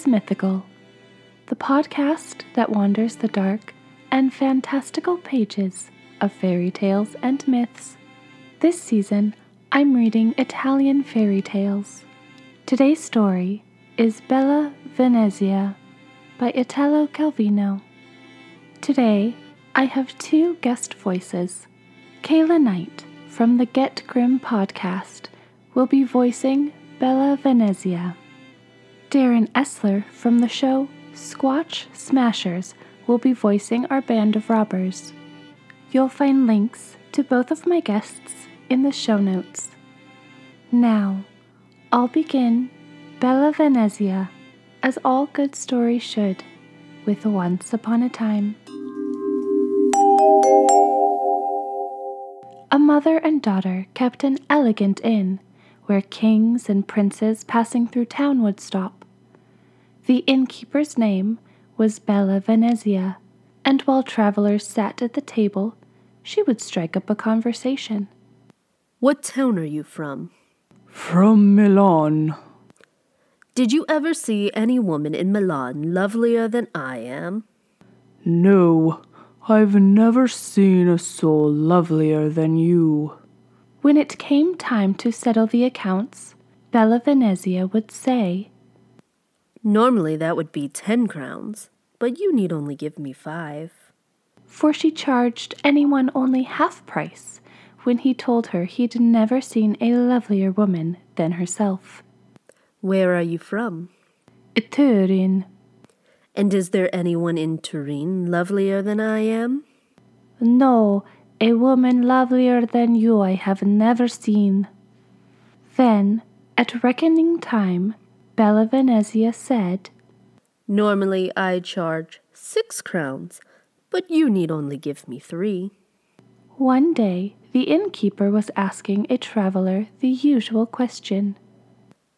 is Mythical, the podcast that wanders the dark and fantastical pages of fairy tales and myths. This season, I'm reading Italian fairy tales. Today's story is Bella Venezia by Italo Calvino. Today, I have two guest voices. Kayla Knight from the Get Grim podcast will be voicing Bella Venezia. Darren Esler from the show Squatch Smashers will be voicing our band of robbers. You'll find links to both of my guests in the show notes. Now, I'll begin Bella Venezia, as all good stories should, with Once Upon a Time. A mother and daughter kept an elegant inn where kings and princes passing through town would stop. The innkeeper's name was Bella Venezia, and while travelers sat at the table, she would strike up a conversation. What town are you from? From Milan. Did you ever see any woman in Milan lovelier than I am? No, I've never seen a soul lovelier than you. When it came time to settle the accounts, Bella Venezia would say, Normally that would be ten crowns, but you need only give me five. For she charged anyone only half price when he told her he'd never seen a lovelier woman than herself. Where are you from? Turin. And is there anyone in Turin lovelier than I am? No, a woman lovelier than you I have never seen. Then, at reckoning time, Bella Venezia said, Normally I charge six crowns, but you need only give me three. One day, the innkeeper was asking a traveler the usual question.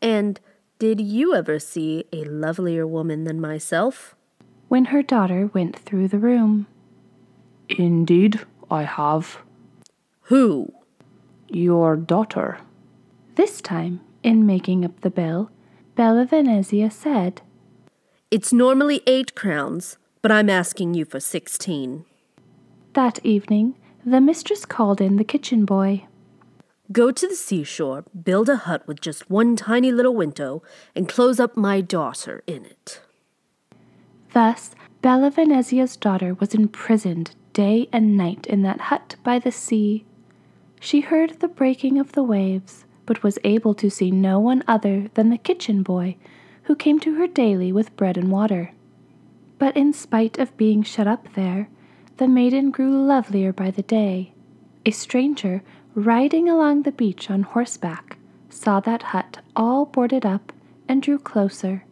And did you ever see a lovelier woman than myself? When her daughter went through the room. Indeed, I have. Who? Your daughter. This time, in making up the bill, Bella Venezia said, It's normally eight crowns, but I'm asking you for sixteen. That evening, the mistress called in the kitchen boy. Go to the seashore, build a hut with just one tiny little window, and close up my daughter in it. Thus, Bella Venezia's daughter was imprisoned day and night in that hut by the sea. She heard the breaking of the waves, but was able to see no one other than the kitchen boy, who came to her daily with bread and water. But in spite of being shut up there, the maiden grew lovelier by the day. A stranger, riding along the beach on horseback, saw that hut all boarded up and drew closer.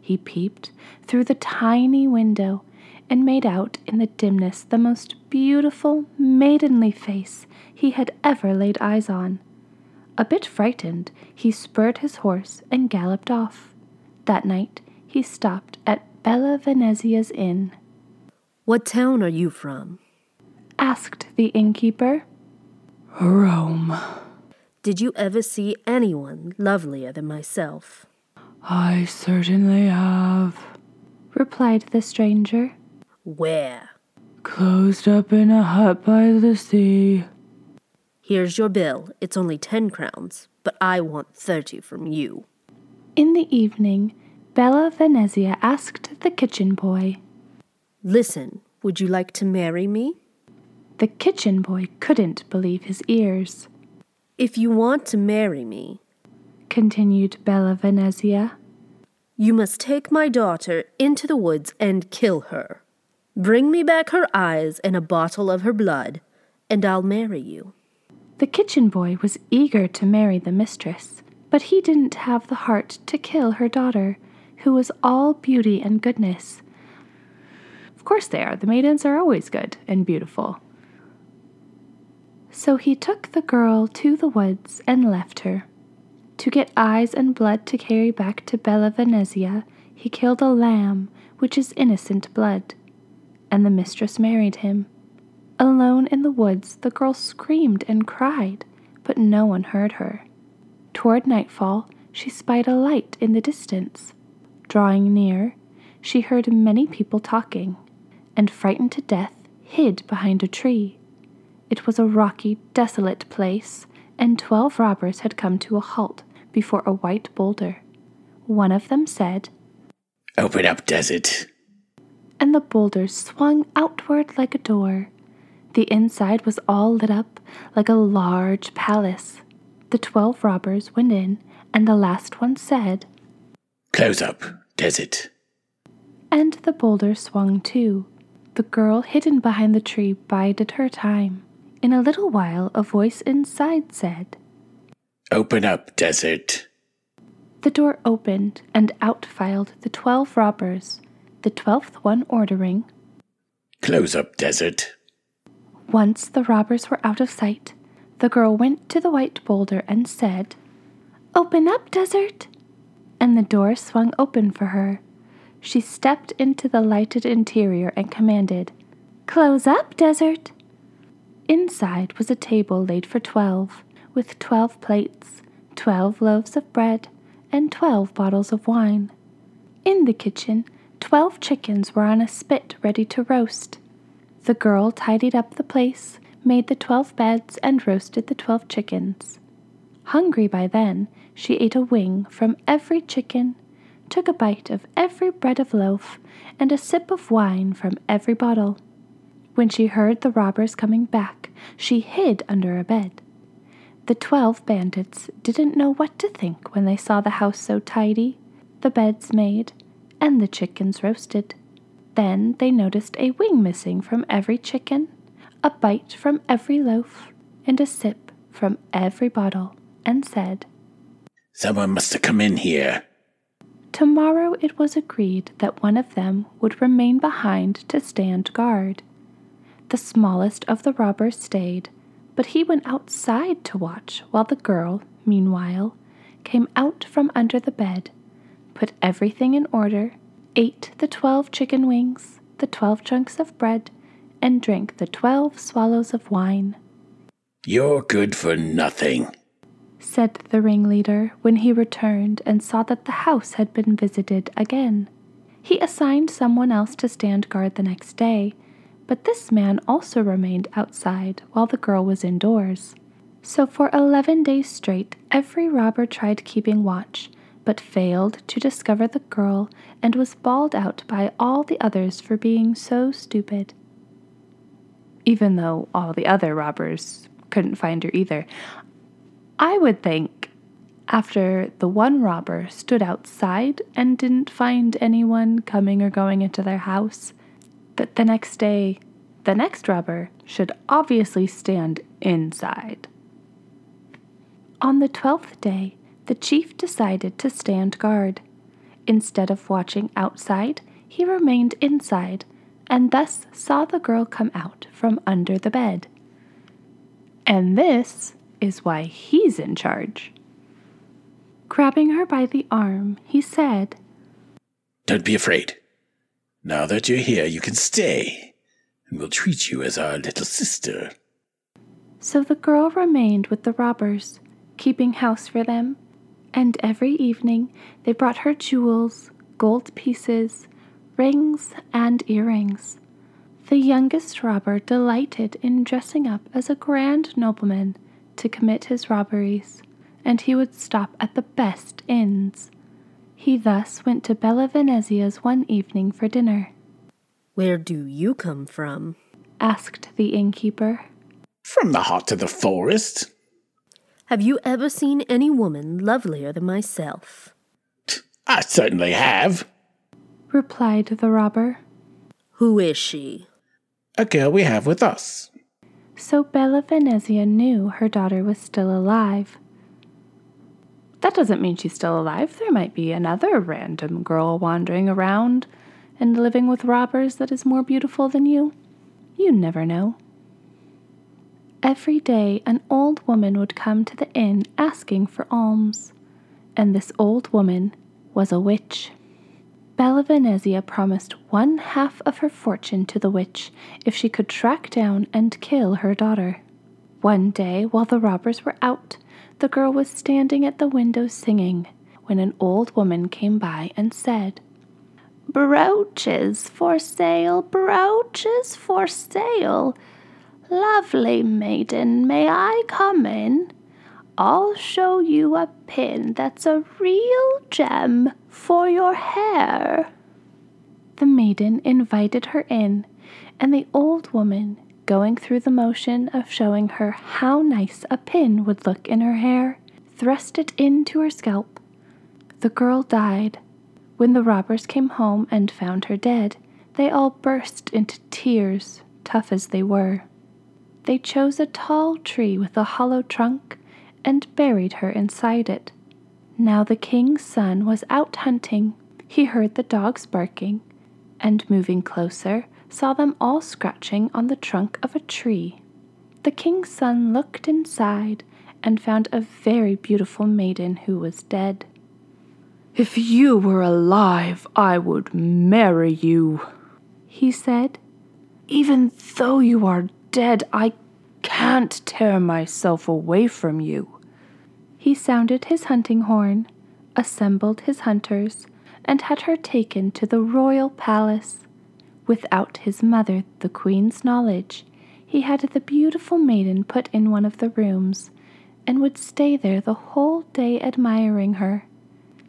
He peeped through the tiny window and made out in the dimness the most beautiful, maidenly face he had ever laid eyes on. A bit frightened, he spurred his horse and galloped off. That night he stopped at Bella Venezia's inn. What town are you from? asked the innkeeper. Rome. Did you ever see anyone lovelier than myself? I certainly have. replied the stranger. Where? Closed up in a hut by the sea. Here's your bill. It's only ten crowns, but I want thirty from you. In the evening, Bella Venezia asked the kitchen boy. Listen, would you like to marry me? The kitchen boy couldn't believe his ears. If you want to marry me, continued Bella Venezia, you must take my daughter into the woods and kill her. Bring me back her eyes and a bottle of her blood, and I'll marry you. The kitchen boy was eager to marry the mistress, but he didn't have the heart to kill her daughter, who was all beauty and goodness. Of course they are. The maidens are always good and beautiful. So he took the girl to the woods and left her. To get eyes and blood to carry back to Bella Venezia, he killed a lamb, which is innocent blood, and the mistress married him. Alone in the woods, the girl screamed and cried, but no one heard her. Toward nightfall, she spied a light in the distance. Drawing near, she heard many people talking, and frightened to death, hid behind a tree. It was a rocky, desolate place, and twelve robbers had come to a halt before a white boulder. One of them said, Open up, desert. and the boulder swung outward like a door. The inside was all lit up like a large palace. The twelve robbers went in, and the last one said, Close up, desert. and the boulder swung too. The girl hidden behind the tree bided her time. In a little while, a voice inside said, Open up, desert. The door opened, and out filed the twelve robbers, the twelfth one ordering. Close up, desert. Once the robbers were out of sight, the girl went to the white boulder and said, Open up, desert! And the door swung open for her. She stepped into the lighted interior and commanded, Close up, desert! Inside was a table laid for twelve, with twelve plates, twelve loaves of bread, and twelve bottles of wine. In the kitchen, twelve chickens were on a spit ready to roast. The girl tidied up the place, made the twelve beds, and roasted the twelve chickens. Hungry by then, she ate a wing from every chicken, took a bite of every bread of loaf, and a sip of wine from every bottle. When she heard the robbers coming back, she hid under a bed. The twelve bandits didn't know what to think when they saw the house so tidy, the beds made, and the chickens roasted. Then they noticed a wing missing from every chicken, a bite from every loaf, and a sip from every bottle, and said, Someone must have come in here. Tomorrow it was agreed that one of them would remain behind to stand guard. The smallest of the robbers stayed, but he went outside to watch while the girl, meanwhile, came out from under the bed, put everything in order, ate the twelve chicken wings, the twelve chunks of bread, and drank the twelve swallows of wine. You're good for nothing. said the ringleader when he returned and saw that the house had been visited again. He assigned someone else to stand guard the next day, but this man also remained outside while the girl was indoors. So for eleven days straight, every robber tried keeping watch, but failed to discover the girl and was bawled out by all the others for being so stupid. Even though all the other robbers couldn't find her either, I would think after the one robber stood outside and didn't find anyone coming or going into their house, that the next day, the next robber should obviously stand inside. On the twelfth day, the chief decided to stand guard. Instead of watching outside, he remained inside and thus saw the girl come out from under the bed. And this is why he's in charge. Grabbing her by the arm, he said, Don't be afraid. Now that you're here, you can stay, and we'll treat you as our little sister. So the girl remained with the robbers, keeping house for them, and every evening they brought her jewels, gold pieces, rings, and earrings. The youngest robber delighted in dressing up as a grand nobleman to commit his robberies, and he would stop at the best inns. He thus went to Bella Venezia's one evening for dinner, Where do you come from? asked the innkeeper. From the heart of the forest. Have you ever seen any woman lovelier than myself? I certainly have. Replied the robber. Who is she? A girl we have with us. So Bella Venezia knew her daughter was still alive. That doesn't mean she's still alive. There might be another random girl wandering around and living with robbers that is more beautiful than you. You never know. Every day, an old woman would come to the inn asking for alms, and this old woman was a witch. Bella Venezia promised one half of her fortune to the witch if she could track down and kill her daughter. One day, while the robbers were out, the girl was standing at the window singing when an old woman came by and said, Brooches for sale, brooches for sale. Lovely maiden, may I come in? I'll show you a pin that's a real gem for your hair. The maiden invited her in, and the old woman, going through the motion of showing her how nice a pin would look in her hair, thrust it into her scalp. The girl died. When the robbers came home and found her dead, they all burst into tears, tough as they were. They chose a tall tree with a hollow trunk and buried her inside it. Now the king's son was out hunting. He heard the dogs barking, and moving closer, saw them all scratching on the trunk of a tree. The king's son looked inside and found a very beautiful maiden who was dead. If you were alive, I would marry you, He said, Even though you are dead, I can't tear myself away from you. He sounded his hunting horn, assembled his hunters, and had her taken to the royal palace. Without his mother, the queen's knowledge, he had the beautiful maiden put in one of the rooms, and would stay there the whole day admiring her.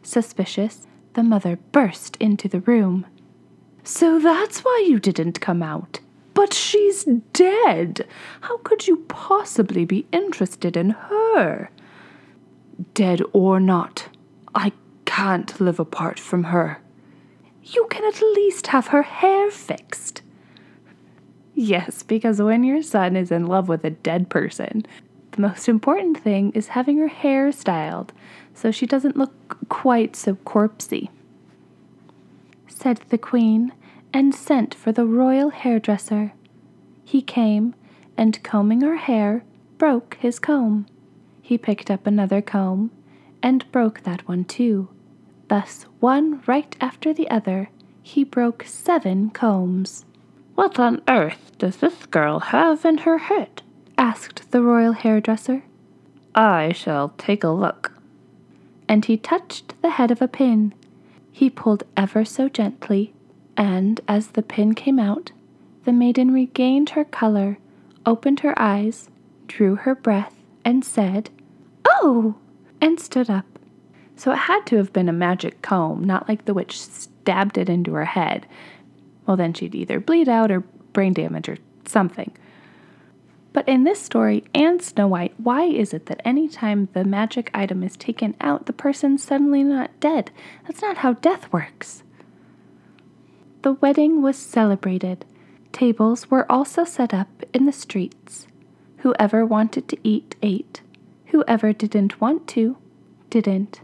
Suspicious, the mother burst into the room. So that's why you didn't come out. But she's dead. How could you possibly be interested in her? Dead or not, I can't live apart from her. You can at least have her hair fixed. Yes, because when your son is in love with a dead person, the most important thing is having her hair styled so she doesn't look quite so corpsey. Said the queen, and sent for the royal hairdresser. He came, and combing her hair, broke his comb. He picked up another comb, and broke that one too. Thus, one right after the other, he broke seven combs. What on earth does this girl have in her head? asked the royal hairdresser. I shall take a look. And he touched the head of a pin. He pulled ever so gently, and as the pin came out, the maiden regained her color, opened her eyes, drew her breath, and said, Oh! and stood up. So it had to have been a magic comb, not like the witch stabbed it into her head. Well, then she'd either bleed out or brain damage or something. But in this story and Snow White, why is it that anytime the magic item is taken out, the person's suddenly not dead? That's not how death works. The wedding was celebrated. Tables were also set up in the streets. Whoever wanted to eat, ate. Whoever didn't want to, didn't.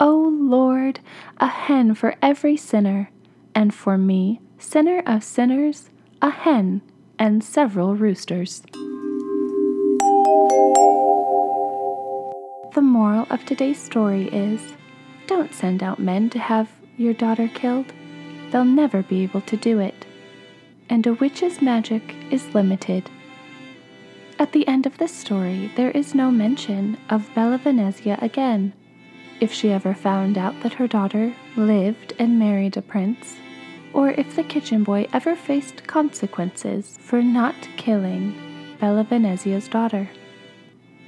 Oh Lord, a hen for every sinner, and for me, sinner of sinners, a hen and several roosters. The moral of today's story is don't send out men to have your daughter killed. They'll never be able to do it. And a witch's magic is limited. At the end of this story, there is no mention of Bella Venezia again. If she ever found out that her daughter lived and married a prince, or if the kitchen boy ever faced consequences for not killing Bella Venezia's daughter.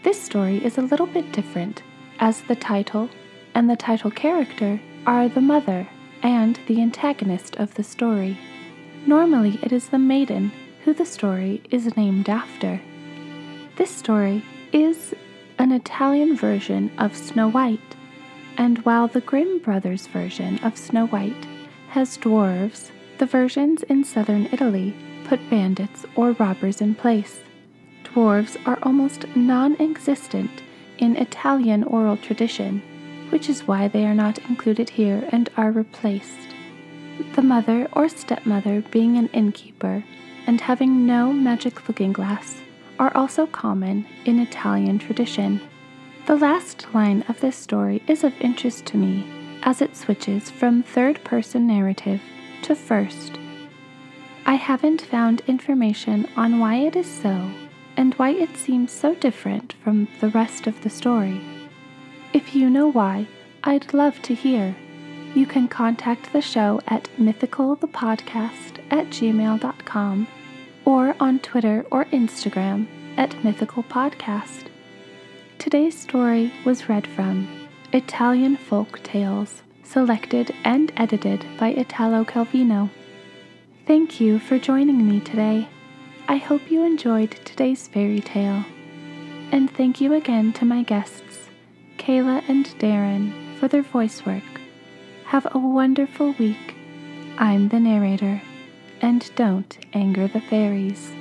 This story is a little bit different, as the title and the title character are the mother and the antagonist of the story. Normally, it is the maiden who the story is named after. This story is an Italian version of Snow White, and while the Grimm brothers' version of Snow White has dwarves, the versions in southern Italy put bandits or robbers in place. Dwarves are almost non existent in Italian oral tradition, which is why they are not included here and are replaced. The mother or stepmother being an innkeeper and having no magic looking glass are also common in Italian tradition. The last line of this story is of interest to me as it switches from third person narrative to first. I haven't found information on why it is so and why it seems so different from the rest of the story. If you know why, I'd love to hear. You can contact the show at mythicalthepodcast at gmail.com or on Twitter or Instagram at mythicalpodcast. Today's story was read from Italian Folk Tales, selected and edited by Italo Calvino. Thank you for joining me today. I hope you enjoyed today's fairy tale. And thank you again to my guests, Kayla and Darren, for their voice work. Have a wonderful week. I'm the narrator, and don't anger the fairies.